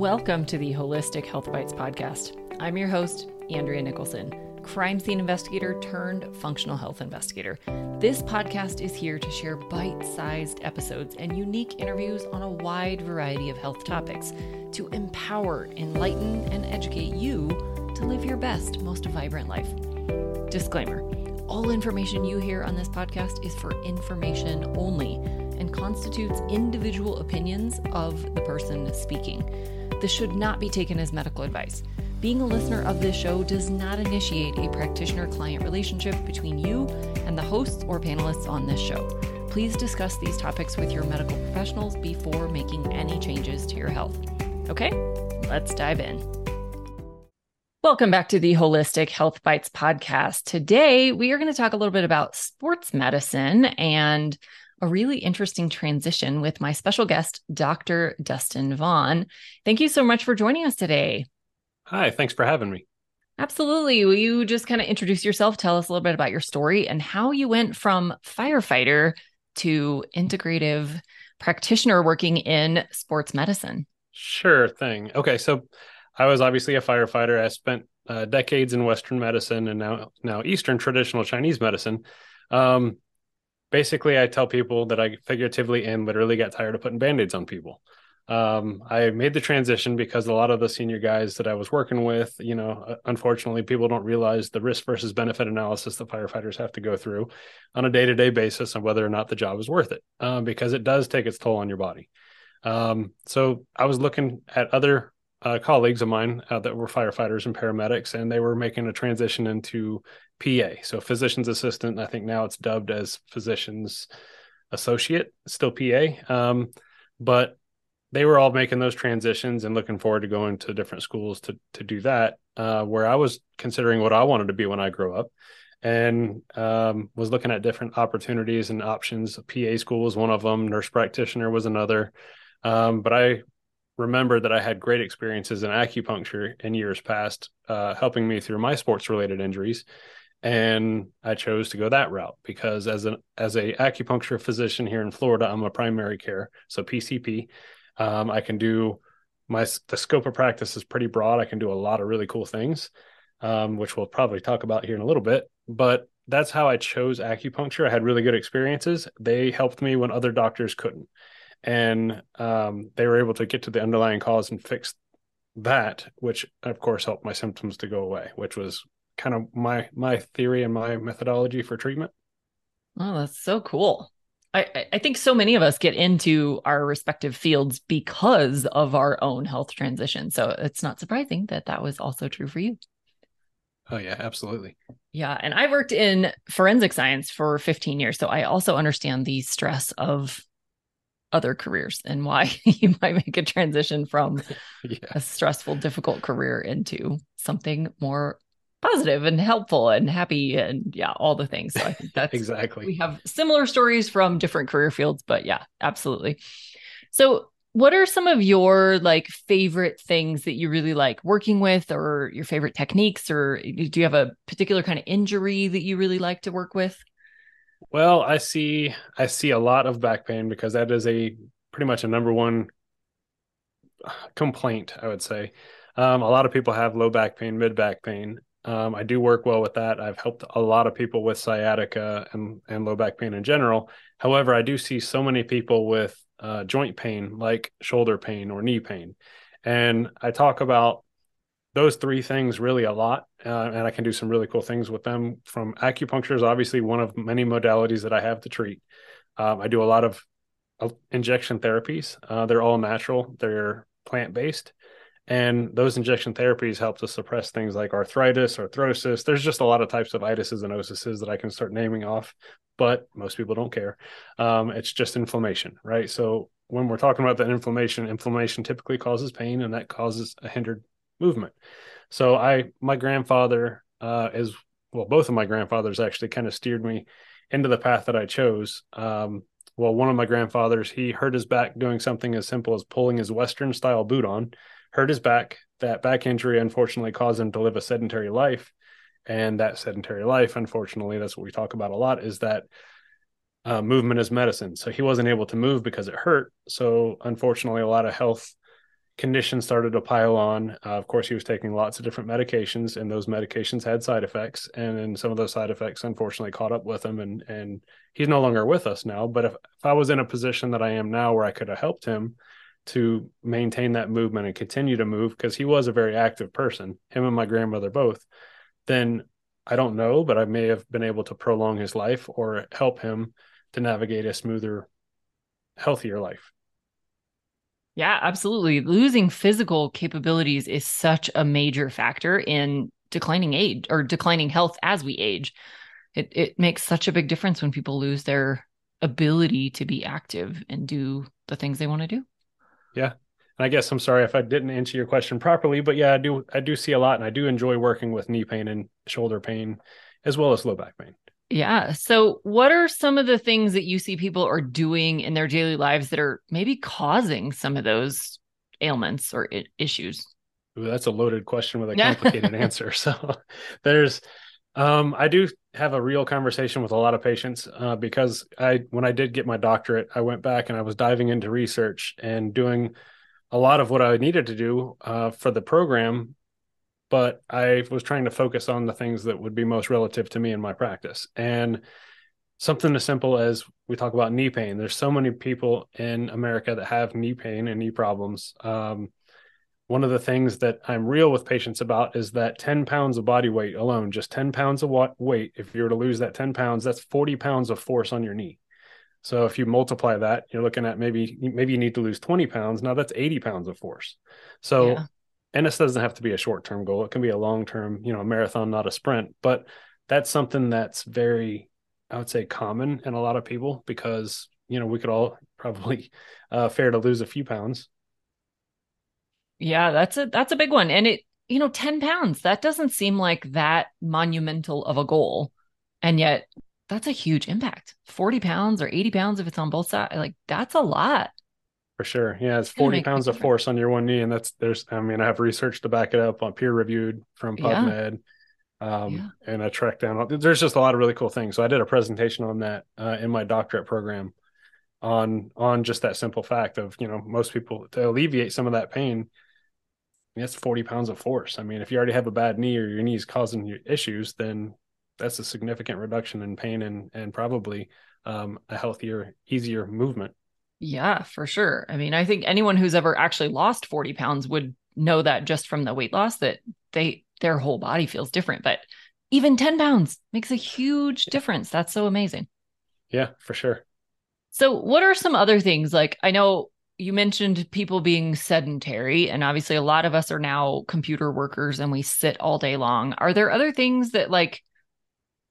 Welcome to the Holistic Health Bites podcast. I'm your host, Andrea Nicholson, crime scene investigator turned functional health investigator. This podcast is here to share bite sized episodes and unique interviews on a wide variety of health topics to empower, enlighten, and educate you to live your best, most vibrant life. Disclaimer all information you hear on this podcast is for information only and constitutes individual opinions of the person speaking. This should not be taken as medical advice. Being a listener of this show does not initiate a practitioner client relationship between you and the hosts or panelists on this show. Please discuss these topics with your medical professionals before making any changes to your health. Okay, let's dive in. Welcome back to the Holistic Health Bites podcast. Today, we are going to talk a little bit about sports medicine and a really interesting transition with my special guest, Dr. Dustin Vaughan. Thank you so much for joining us today. Hi, thanks for having me. Absolutely. Will you just kind of introduce yourself? Tell us a little bit about your story and how you went from firefighter to integrative practitioner working in sports medicine. Sure thing. Okay, so I was obviously a firefighter. I spent uh, decades in Western medicine and now now Eastern traditional Chinese medicine. Um, basically, I tell people that I figuratively and literally got tired of putting band-aids on people. Um, I made the transition because a lot of the senior guys that I was working with, you know, uh, unfortunately, people don't realize the risk versus benefit analysis that firefighters have to go through on a day-to-day basis on whether or not the job is worth it, um, because it does take its toll on your body. Um, so I was looking at other uh, colleagues of mine uh, that were firefighters and paramedics, and they were making a transition into PA, so physician's assistant. I think now it's dubbed as physician's associate, still PA. Um, but they were all making those transitions and looking forward to going to different schools to to do that. Uh, where I was considering what I wanted to be when I grew up, and um, was looking at different opportunities and options. PA school was one of them. Nurse practitioner was another. Um, but I remember that I had great experiences in acupuncture in years past, uh, helping me through my sports related injuries. And I chose to go that route because as an as a acupuncture physician here in Florida, I'm a primary care, so PCP. Um, I can do my the scope of practice is pretty broad. I can do a lot of really cool things, um, which we'll probably talk about here in a little bit. But that's how I chose acupuncture. I had really good experiences. They helped me when other doctors couldn't and um, they were able to get to the underlying cause and fix that, which of course helped my symptoms to go away, which was kind of my my theory and my methodology for treatment. Oh, that's so cool. I, I think so many of us get into our respective fields because of our own health transition. So it's not surprising that that was also true for you. Oh, yeah, absolutely. Yeah. And I worked in forensic science for 15 years. So I also understand the stress of other careers and why you might make a transition from yeah. a stressful, difficult career into something more positive and helpful and happy and yeah, all the things. So I think that's exactly. We have similar stories from different career fields, but yeah, absolutely. So what are some of your like favorite things that you really like working with or your favorite techniques or do you have a particular kind of injury that you really like to work with? Well, I see I see a lot of back pain because that is a pretty much a number one complaint, I would say. Um, a lot of people have low back pain, mid back pain. Um, I do work well with that. I've helped a lot of people with sciatica and, and low back pain in general. However, I do see so many people with uh, joint pain, like shoulder pain or knee pain. And I talk about those three things really a lot uh, and i can do some really cool things with them. From acupuncture is obviously one of many modalities that i have to treat. Um, i do a lot of uh, injection therapies. Uh, they're all natural. They're plant-based. And those injection therapies help to suppress things like arthritis arthrosis. There's just a lot of types of itises and osises that i can start naming off but most people don't care. Um, it's just inflammation right? So when we're talking about that inflammation inflammation typically causes pain and that causes a hindered movement. So I, my grandfather uh, is well, both of my grandfathers actually kind of steered me into the path that I chose. Um, well, one of my grandfathers, he hurt his back doing something as simple as pulling his Western style boot on, hurt his back. That back injury unfortunately caused him to live a sedentary life. And that sedentary life, unfortunately, that's what we talk about a lot is that uh, movement is medicine. So he wasn't able to move because it hurt. So unfortunately, a lot of health conditions started to pile on. Uh, of course, he was taking lots of different medications, and those medications had side effects. And then some of those side effects, unfortunately, caught up with him, and and he's no longer with us now. But if, if I was in a position that I am now, where I could have helped him to maintain that movement and continue to move, because he was a very active person, him and my grandmother both, then I don't know, but I may have been able to prolong his life or help him to navigate a smoother, healthier life. Yeah, absolutely. Losing physical capabilities is such a major factor in declining age or declining health as we age. It it makes such a big difference when people lose their ability to be active and do the things they want to do. Yeah. And I guess I'm sorry if I didn't answer your question properly, but yeah, I do I do see a lot and I do enjoy working with knee pain and shoulder pain as well as low back pain. Yeah. So, what are some of the things that you see people are doing in their daily lives that are maybe causing some of those ailments or I- issues? Ooh, that's a loaded question with a complicated answer. So, there's, um, I do have a real conversation with a lot of patients uh, because I, when I did get my doctorate, I went back and I was diving into research and doing a lot of what I needed to do uh, for the program but I was trying to focus on the things that would be most relative to me in my practice. And something as simple as we talk about knee pain. There's so many people in America that have knee pain and knee problems. Um, one of the things that I'm real with patients about is that 10 pounds of body weight alone, just 10 pounds of weight, if you were to lose that 10 pounds, that's 40 pounds of force on your knee. So if you multiply that, you're looking at maybe maybe you need to lose 20 pounds. Now that's 80 pounds of force. So yeah and this doesn't have to be a short term goal. It can be a long term you know a marathon not a sprint but that's something that's very i would say common in a lot of people because you know we could all probably uh fare to lose a few pounds. Yeah that's a that's a big one. And it you know 10 pounds that doesn't seem like that monumental of a goal. And yet that's a huge impact. 40 pounds or 80 pounds if it's on both sides like that's a lot for sure. Yeah, it's 40 pounds of force on your one knee. And that's there's I mean, I have research to back it up on peer reviewed from PubMed. Yeah. Um, yeah. and I tracked down there's just a lot of really cool things. So I did a presentation on that uh, in my doctorate program on on just that simple fact of, you know, most people to alleviate some of that pain, that's 40 pounds of force. I mean, if you already have a bad knee or your knee's causing you issues, then that's a significant reduction in pain and and probably um, a healthier, easier movement. Yeah, for sure. I mean, I think anyone who's ever actually lost 40 pounds would know that just from the weight loss that they their whole body feels different. But even 10 pounds makes a huge difference. That's so amazing. Yeah, for sure. So, what are some other things? Like, I know you mentioned people being sedentary, and obviously, a lot of us are now computer workers and we sit all day long. Are there other things that, like,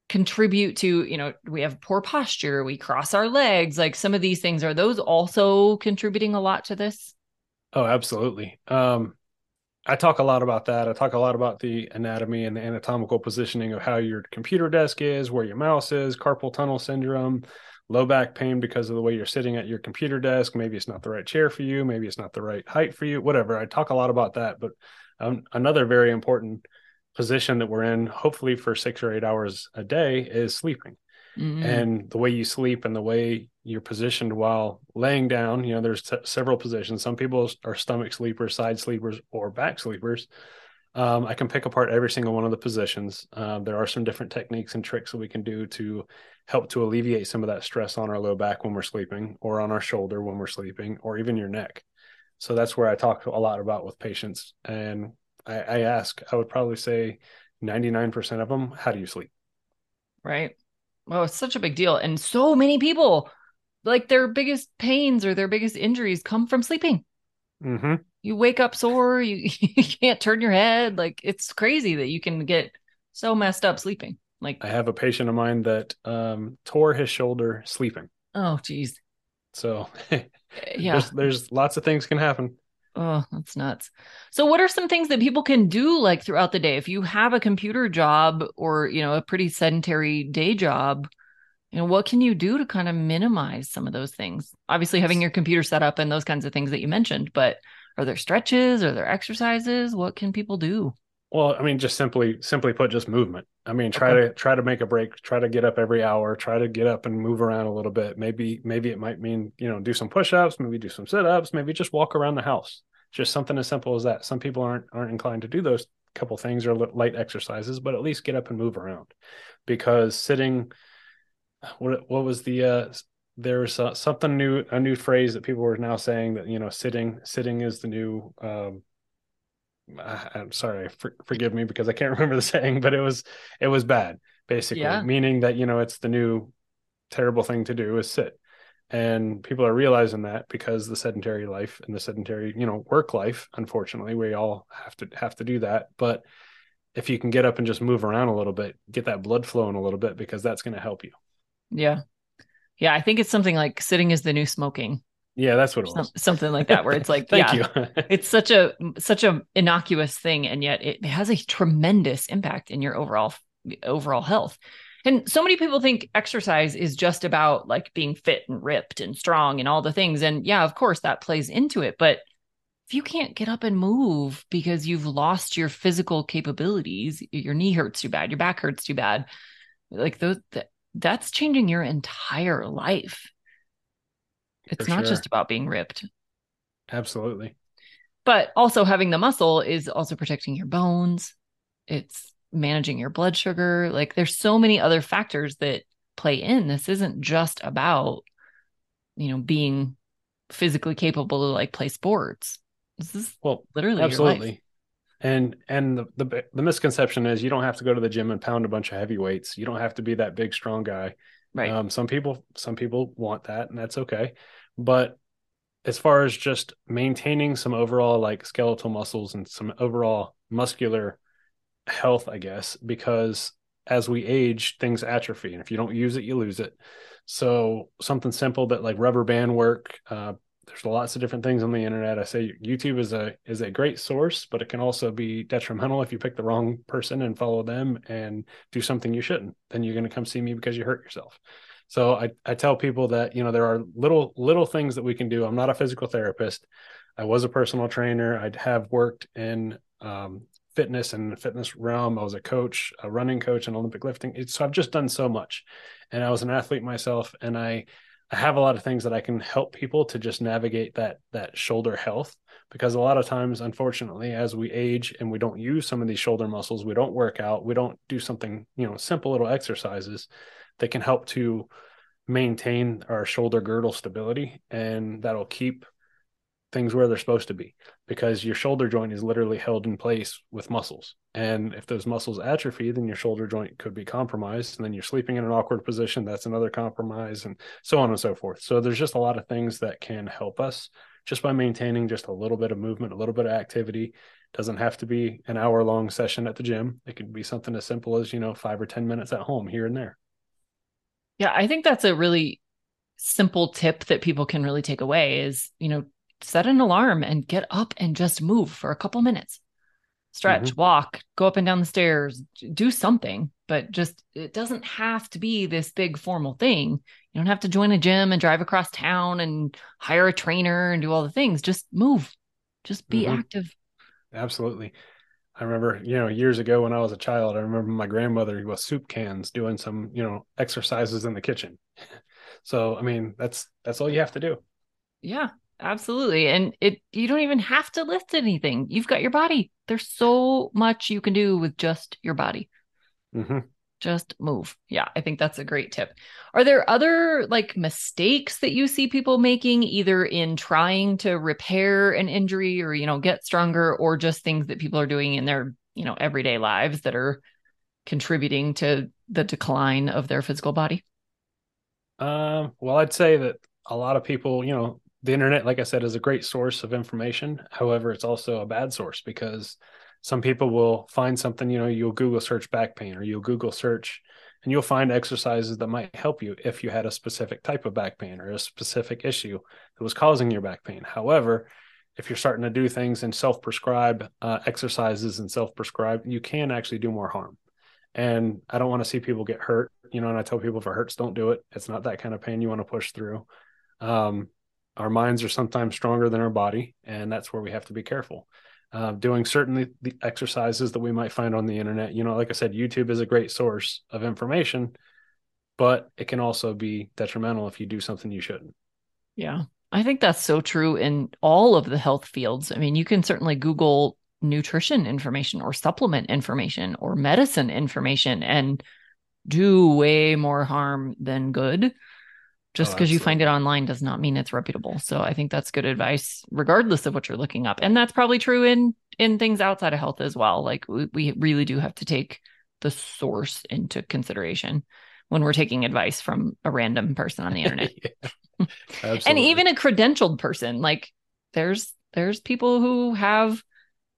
contribute to you know we have poor posture we cross our legs like some of these things are those also contributing a lot to this? Oh absolutely. Um i talk a lot about that. I talk a lot about the anatomy and the anatomical positioning of how your computer desk is where your mouse is carpal tunnel syndrome low back pain because of the way you're sitting at your computer desk. Maybe it's not the right chair for you. Maybe it's not the right height for you. Whatever. I talk a lot about that but um, another very important position that we're in, hopefully for six or eight hours a day, is sleeping. Mm-hmm. And the way you sleep and the way you're positioned while laying down, you know, there's t- several positions. Some people are stomach sleepers, side sleepers, or back sleepers. Um, I can pick apart every single one of the positions. Uh, there are some different techniques and tricks that we can do to help to alleviate some of that stress on our low back when we're sleeping, or on our shoulder when we're sleeping, or even your neck. So that's where I talk a lot about with patients. And I, I ask, I would probably say 99% of them, how do you sleep? Right. Well, it's such a big deal. And so many people, like their biggest pains or their biggest injuries come from sleeping. Mm-hmm. You wake up sore, you, you can't turn your head. Like it's crazy that you can get so messed up sleeping. Like I have a patient of mine that um, tore his shoulder sleeping. Oh, geez. So yeah, there's, there's lots of things can happen. Oh, that's nuts. So what are some things that people can do like throughout the day? If you have a computer job or, you know, a pretty sedentary day job, you know, what can you do to kind of minimize some of those things? Obviously having your computer set up and those kinds of things that you mentioned, but are there stretches? Are there exercises? What can people do? Well, I mean, just simply, simply put, just movement. I mean, try okay. to try to make a break. Try to get up every hour. Try to get up and move around a little bit. Maybe, maybe it might mean you know do some push ups. Maybe do some sit ups. Maybe just walk around the house. just something as simple as that some people aren't aren't inclined to do those couple things or light exercises but at least get up and move around because sitting what what was the uh there's uh, something new a new phrase that people were now saying that you know sitting sitting is the new um i'm sorry for, forgive me because i can't remember the saying but it was it was bad basically. Yeah. meaning that you know it's the new terrible thing to do is sit. And people are realizing that because the sedentary life and the sedentary you know work life unfortunately we all have to have to do that. But if you can get up and just move around a little bit get that blood flowing a little bit because that's going to help you. Yeah. Yeah i think it's something like sitting is the new smoking yeah that's what it was something like that where it's like Thank yeah you. it's such a such a innocuous thing and yet it has a tremendous impact in your overall overall health and so many people think exercise is just about like being fit and ripped and strong and all the things. And yeah, of course that plays into it. But if you can't get up and move because you've lost your physical capabilities, your knee hurts too bad, your back hurts too bad, like those, that, that's changing your entire life. It's For not sure. just about being ripped. Absolutely. But also having the muscle is also protecting your bones. It's managing your blood sugar. Like there's so many other factors that play in. This isn't just about, you know, being physically capable to like play sports. This is well, literally absolutely. And and the, the the misconception is you don't have to go to the gym and pound a bunch of heavy weights. You don't have to be that big strong guy. Right. Um, some people some people want that, and that's okay. But as far as just maintaining some overall like skeletal muscles and some overall muscular health, I guess, because as we age, things atrophy, and if you don't use it, you lose it. So something simple that like rubber band work. Uh, there's lots of different things on the internet. I say YouTube is a is a great source, but it can also be detrimental if you pick the wrong person and follow them and do something you shouldn't. Then you're going to come see me because you hurt yourself. So I, I tell people that you know there are little little things that we can do. I'm not a physical therapist. I was a personal trainer. I have worked in um, fitness and fitness realm. I was a coach, a running coach, and Olympic lifting. It's, so I've just done so much, and I was an athlete myself, and I I have a lot of things that I can help people to just navigate that that shoulder health because a lot of times unfortunately as we age and we don't use some of these shoulder muscles we don't work out we don't do something you know simple little exercises that can help to maintain our shoulder girdle stability and that'll keep things where they're supposed to be because your shoulder joint is literally held in place with muscles. And if those muscles atrophy, then your shoulder joint could be compromised. And then you're sleeping in an awkward position. That's another compromise, and so on and so forth. So there's just a lot of things that can help us just by maintaining just a little bit of movement, a little bit of activity. Doesn't have to be an hour long session at the gym. It could be something as simple as, you know, five or 10 minutes at home here and there. Yeah, I think that's a really simple tip that people can really take away is, you know, set an alarm and get up and just move for a couple minutes. Stretch, mm-hmm. walk, go up and down the stairs, do something, but just it doesn't have to be this big formal thing. You don't have to join a gym and drive across town and hire a trainer and do all the things. Just move. Just be mm-hmm. active. Absolutely. I remember, you know, years ago when I was a child, I remember my grandmother with soup cans doing some, you know, exercises in the kitchen. so, I mean, that's that's all you have to do. Yeah, Absolutely. And it you don't even have to lift anything. You've got your body. There's so much you can do with just your body. Mm-hmm. Just move. Yeah, I think that's a great tip. Are there other like mistakes that you see people making either in trying to repair an injury or you know get stronger or just things that people are doing in their, you know, everyday lives that are contributing to the decline of their physical body? Um, well, I'd say that a lot of people, you know, the internet, like I said, is a great source of information. However, it's also a bad source because some people will find something, you know, you'll Google search back pain or you'll Google search and you'll find exercises that might help you if you had a specific type of back pain or a specific issue that was causing your back pain. However, if you're starting to do things and self prescribe uh, exercises and self prescribe, you can actually do more harm. And I don't want to see people get hurt, you know, and I tell people if it hurts, don't do it. It's not that kind of pain you want to push through. Um, our minds are sometimes stronger than our body, and that's where we have to be careful. Uh, doing certain the exercises that we might find on the internet. You know, like I said, YouTube is a great source of information, but it can also be detrimental if you do something you shouldn't. Yeah. I think that's so true in all of the health fields. I mean, you can certainly Google nutrition information or supplement information or medicine information and do way more harm than good. Just because oh, you find it online does not mean it's reputable. So I think that's good advice, regardless of what you're looking up. And that's probably true in in things outside of health as well. Like we, we really do have to take the source into consideration when we're taking advice from a random person on the internet. and even a credentialed person. Like there's there's people who have,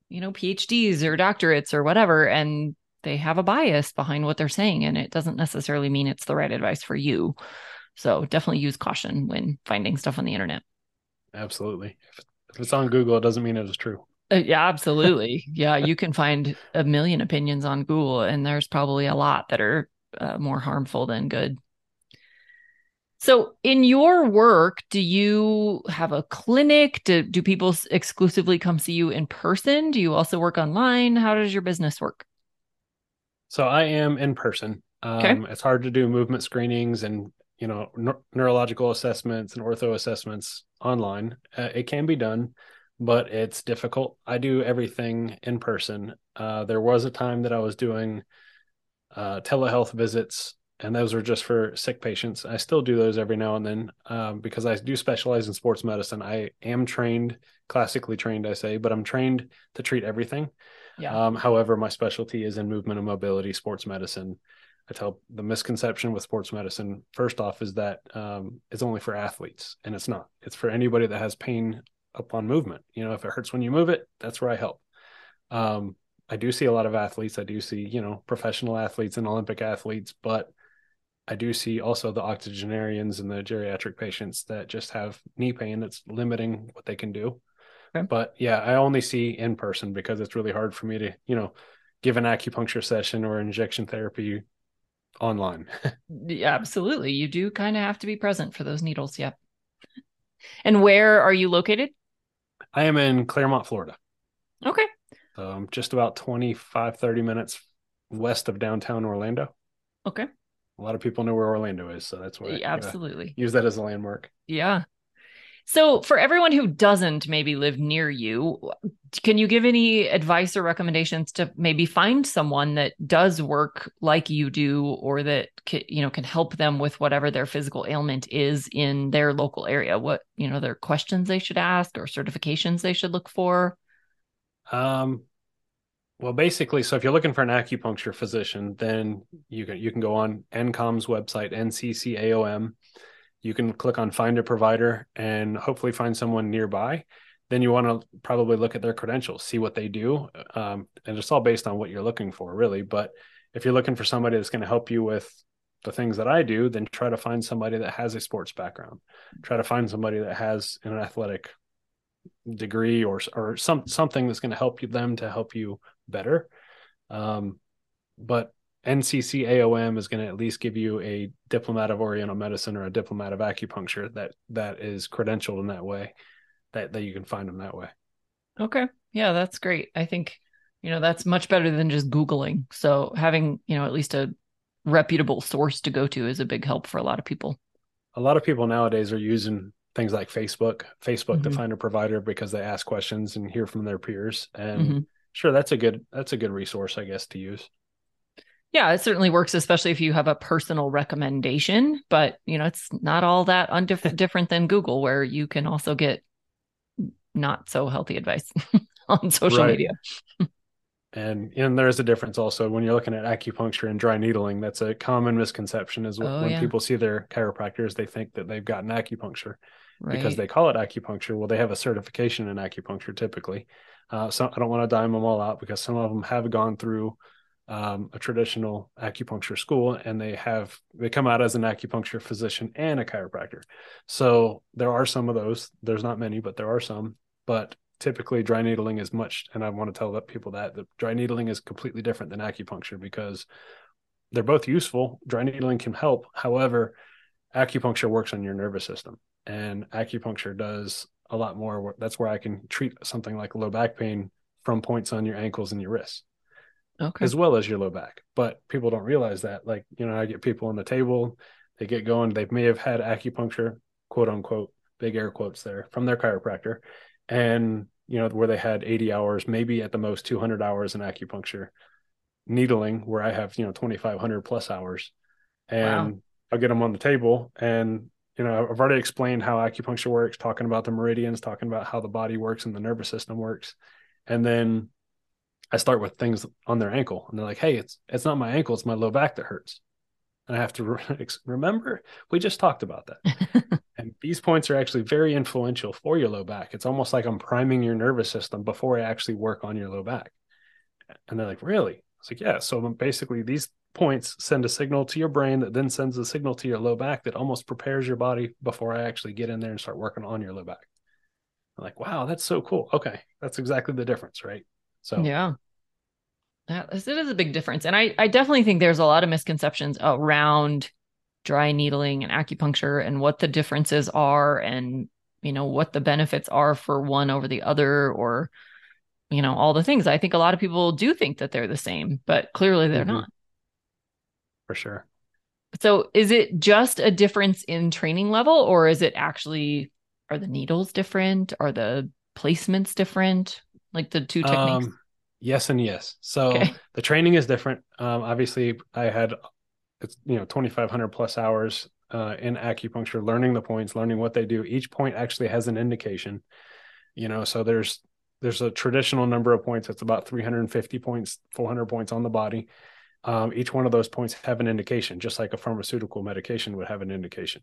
you know, PhDs or doctorates or whatever, and they have a bias behind what they're saying. And it doesn't necessarily mean it's the right advice for you. So definitely use caution when finding stuff on the internet. Absolutely. If it's on Google, it doesn't mean it is true. Uh, yeah, absolutely. yeah, you can find a million opinions on Google, and there's probably a lot that are uh, more harmful than good. So, in your work, do you have a clinic? Do, do people exclusively come see you in person? Do you also work online? How does your business work? So, I am in person. Um, okay. It's hard to do movement screenings and you know neurological assessments and ortho assessments online. Uh, it can be done, but it's difficult. I do everything in person. Uh, there was a time that I was doing uh, telehealth visits and those were just for sick patients. I still do those every now and then um, because I do specialize in sports medicine. I am trained, classically trained, I say, but I'm trained to treat everything. Yeah. Um, however, my specialty is in movement and mobility, sports medicine. I tell the misconception with sports medicine first off is that um, it's only for athletes, and it's not. It's for anybody that has pain upon movement. You know, if it hurts when you move it, that's where I help. Um, I do see a lot of athletes. I do see, you know, professional athletes and Olympic athletes, but I do see also the octogenarians and the geriatric patients that just have knee pain that's limiting what they can do. Okay. But yeah, I only see in person because it's really hard for me to, you know, give an acupuncture session or injection therapy online. yeah, absolutely. You do kind of have to be present for those needles. Yep. And where are you located? I am in Clermont, Florida. Okay. Um, just about 25, 30 minutes west of downtown Orlando. Okay a lot of people know where Orlando is, so that's why absolutely use that as a landmark. Yeah. So, for everyone who doesn't maybe live near you, can you give any advice or recommendations to maybe find someone that does work like you do, or that you know can help them with whatever their physical ailment is in their local area? What you know, their questions they should ask or certifications they should look for. Um, well, basically, so if you're looking for an acupuncture physician, then you can you can go on NCOM's website, NCCAOM. You can click on find a provider and hopefully find someone nearby. Then you want to probably look at their credentials, see what they do, um, and it's all based on what you're looking for, really. But if you're looking for somebody that's going to help you with the things that I do, then try to find somebody that has a sports background. Try to find somebody that has an athletic degree or or some something that's going to help you them to help you better. Um, but NCC AOM is going to at least give you a diplomat of Oriental medicine or a diplomat of acupuncture that that is credentialed in that way, that that you can find them that way. Okay, yeah, that's great. I think you know that's much better than just googling. So having you know at least a reputable source to go to is a big help for a lot of people. A lot of people nowadays are using things like Facebook, Facebook mm-hmm. to find a provider because they ask questions and hear from their peers and. Mm-hmm sure that's a good that's a good resource i guess to use yeah it certainly works especially if you have a personal recommendation but you know it's not all that undif- different than google where you can also get not so healthy advice on social right. media and and there's a difference also when you're looking at acupuncture and dry needling that's a common misconception is oh, when yeah. people see their chiropractors they think that they've gotten acupuncture right. because they call it acupuncture well they have a certification in acupuncture typically uh, so I don't want to dime them all out because some of them have gone through um, a traditional acupuncture school and they have they come out as an acupuncture physician and a chiropractor. So there are some of those. There's not many, but there are some. But typically, dry needling is much, and I want to tell people that the dry needling is completely different than acupuncture because they're both useful. Dry needling can help. However, acupuncture works on your nervous system, and acupuncture does a lot more. That's where I can treat something like low back pain from points on your ankles and your wrists. Okay. As well as your low back. But people don't realize that. Like, you know, I get people on the table, they get going, they may have had acupuncture, quote unquote, big air quotes there, from their chiropractor, and you know where they had 80 hours, maybe at the most 200 hours in acupuncture, needling where I have you know 2,500 plus hours, and wow. I'll get them on the table, and you know I've already explained how acupuncture works, talking about the meridians, talking about how the body works and the nervous system works, and then I start with things on their ankle, and they're like, "Hey, it's it's not my ankle, it's my low back that hurts." And I have to re- remember we just talked about that. and these points are actually very influential for your low back. It's almost like I'm priming your nervous system before I actually work on your low back. And they're like, "Really?" I was like, "Yeah." So basically, these points send a signal to your brain that then sends a signal to your low back that almost prepares your body before I actually get in there and start working on your low back. I'm like, wow, that's so cool. Okay, that's exactly the difference, right? So yeah, that is, it is a big difference, and I I definitely think there's a lot of misconceptions around dry needling and acupuncture and what the differences are, and you know what the benefits are for one over the other, or you know all the things. I think a lot of people do think that they're the same, but clearly they're mm-hmm. not. For sure. So is it just a difference in training level, or is it actually are the needles different? Are the placements different? Like the two techniques? Um, yes and yes. So okay. the training is different. Um, obviously, I had it's you know 2,500 plus hours uh, in acupuncture, learning the points, learning what they do. Each point actually has an indication. You know, so there's there's a traditional number of points. It's about 350 points, 400 points on the body. Um, each one of those points have an indication, just like a pharmaceutical medication would have an indication.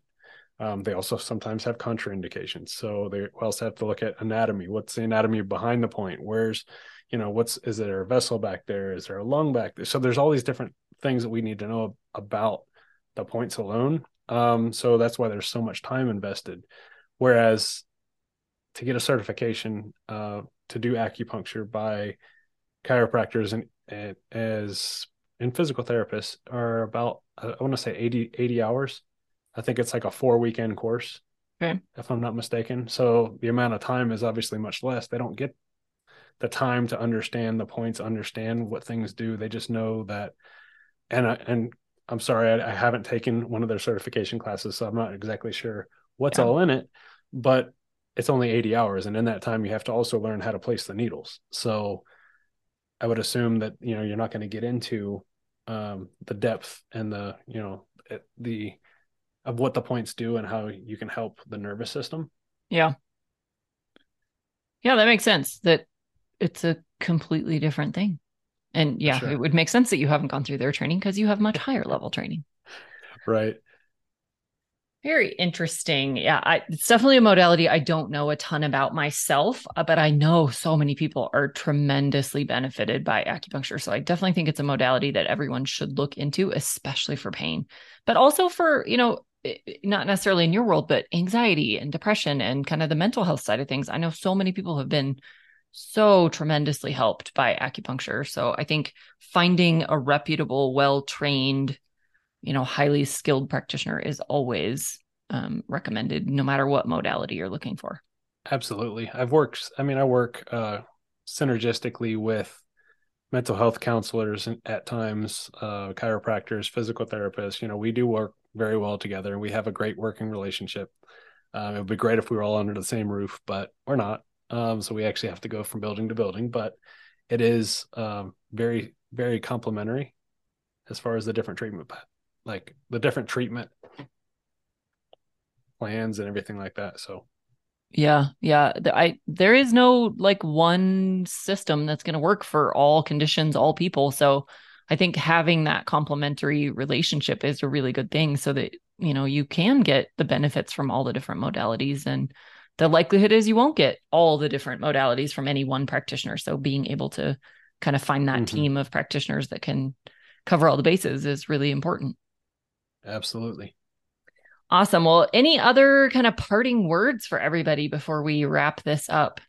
Um, they also sometimes have contraindications. So they also have to look at anatomy. What's the anatomy behind the point? Where's, you know, what's is there a vessel back there? Is there a lung back there? So there's all these different things that we need to know about the points alone. Um, so that's why there's so much time invested. Whereas to get a certification uh, to do acupuncture by chiropractors and, and as and physical therapists are about I want to say 80, 80 hours I think it's like a four weekend course, okay. if I'm not mistaken. So the amount of time is obviously much less. They don't get the time to understand the points, understand what things do. They just know that. And I, and I'm sorry, I, I haven't taken one of their certification classes, so I'm not exactly sure what's yeah. all in it. But it's only 80 hours, and in that time, you have to also learn how to place the needles. So I would assume that you know you're not going to get into um, the depth and the you know the of what the points do and how you can help the nervous system. Yeah. Yeah, that makes sense. That it's a completely different thing. And yeah, sure. it would make sense that you haven't gone through their training because you have much higher level training. Right. Very interesting. Yeah, I, it's definitely a modality I don't know a ton about myself, uh, but I know so many people are tremendously benefited by acupuncture. So I definitely think it's a modality that everyone should look into, especially for pain, but also for, you know, not necessarily in your world, but anxiety and depression and kind of the mental health side of things. I know so many people have been so tremendously helped by acupuncture. So I think finding a reputable, well trained, you know, highly skilled practitioner is always um, recommended, no matter what modality you're looking for. Absolutely. I've worked, I mean, I work uh, synergistically with mental health counselors at times, uh, chiropractors, physical therapists. You know, we do work very well together and we have a great working relationship. Um, it would be great if we were all under the same roof, but we're not. Um, so we actually have to go from building to building, but it is um, very, very complementary as far as the different treatment, like the different treatment plans and everything like that. So, yeah, yeah. I there is no like one system that's going to work for all conditions, all people. So I think having that complementary relationship is a really good thing so that, you know, you can get the benefits from all the different modalities. And the likelihood is you won't get all the different modalities from any one practitioner. So being able to kind of find that mm-hmm. team of practitioners that can cover all the bases is really important. Absolutely. Awesome. Well, any other kind of parting words for everybody before we wrap this up?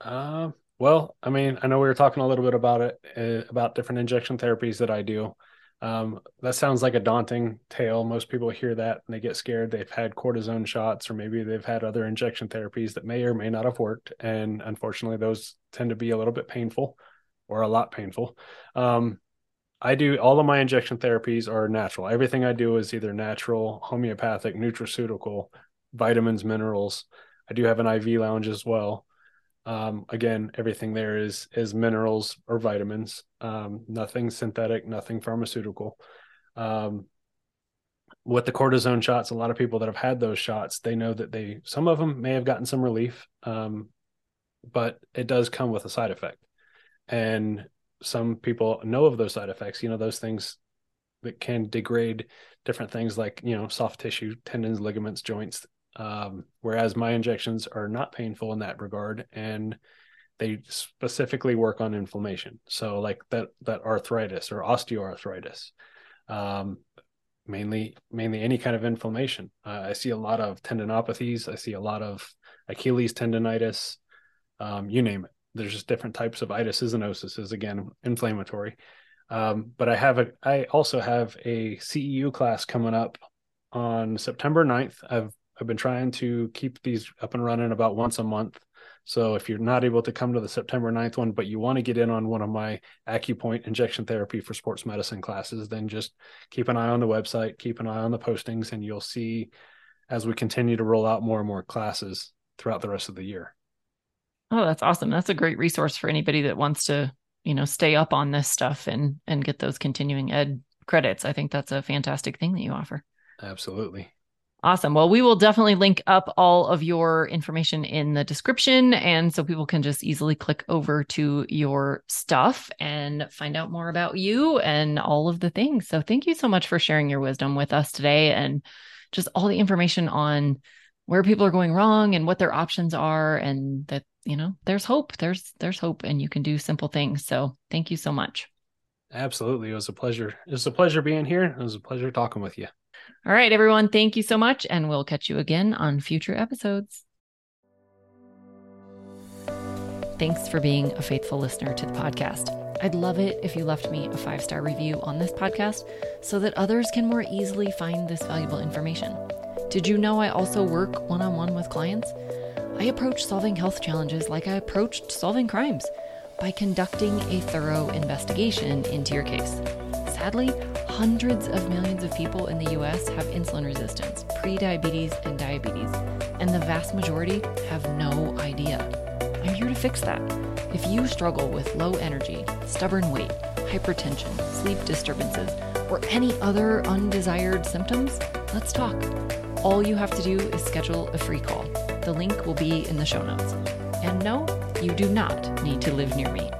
Uh, well, I mean, I know we were talking a little bit about it, uh, about different injection therapies that I do. Um, that sounds like a daunting tale. Most people hear that and they get scared. They've had cortisone shots, or maybe they've had other injection therapies that may or may not have worked. And unfortunately, those tend to be a little bit painful or a lot painful. Um, I do all of my injection therapies are natural. Everything I do is either natural, homeopathic, nutraceutical, vitamins, minerals. I do have an IV lounge as well. Um, again, everything there is is minerals or vitamins. Um, nothing synthetic, nothing pharmaceutical. Um, with the cortisone shots, a lot of people that have had those shots, they know that they some of them may have gotten some relief, um, but it does come with a side effect, and some people know of those side effects. You know, those things that can degrade different things like you know soft tissue, tendons, ligaments, joints. Um, whereas my injections are not painful in that regard, and they specifically work on inflammation. So like that that arthritis or osteoarthritis. Um, mainly mainly any kind of inflammation. Uh, I see a lot of tendinopathies. I see a lot of Achilles tendonitis. Um, you name it. There's just different types of itises and osises. Again, inflammatory. Um, but I have a. I also have a CEU class coming up on September 9th. I've I've been trying to keep these up and running about once a month. So if you're not able to come to the September 9th one, but you want to get in on one of my AcuPoint injection therapy for sports medicine classes, then just keep an eye on the website, keep an eye on the postings, and you'll see as we continue to roll out more and more classes throughout the rest of the year. Oh, that's awesome. That's a great resource for anybody that wants to, you know, stay up on this stuff and and get those continuing ed credits. I think that's a fantastic thing that you offer. Absolutely. Awesome. Well, we will definitely link up all of your information in the description. And so people can just easily click over to your stuff and find out more about you and all of the things. So thank you so much for sharing your wisdom with us today and just all the information on where people are going wrong and what their options are and that, you know, there's hope. There's there's hope and you can do simple things. So thank you so much. Absolutely. It was a pleasure. It was a pleasure being here. It was a pleasure talking with you. All right, everyone. Thank you so much. And we'll catch you again on future episodes. Thanks for being a faithful listener to the podcast. I'd love it if you left me a five star review on this podcast so that others can more easily find this valuable information. Did you know I also work one on one with clients? I approach solving health challenges like I approached solving crimes by conducting a thorough investigation into your case. Sadly, hundreds of millions of people in the US have insulin resistance, prediabetes, and diabetes, and the vast majority have no idea. I'm here to fix that. If you struggle with low energy, stubborn weight, hypertension, sleep disturbances, or any other undesired symptoms, let's talk. All you have to do is schedule a free call. The link will be in the show notes. And no, you do not need to live near me.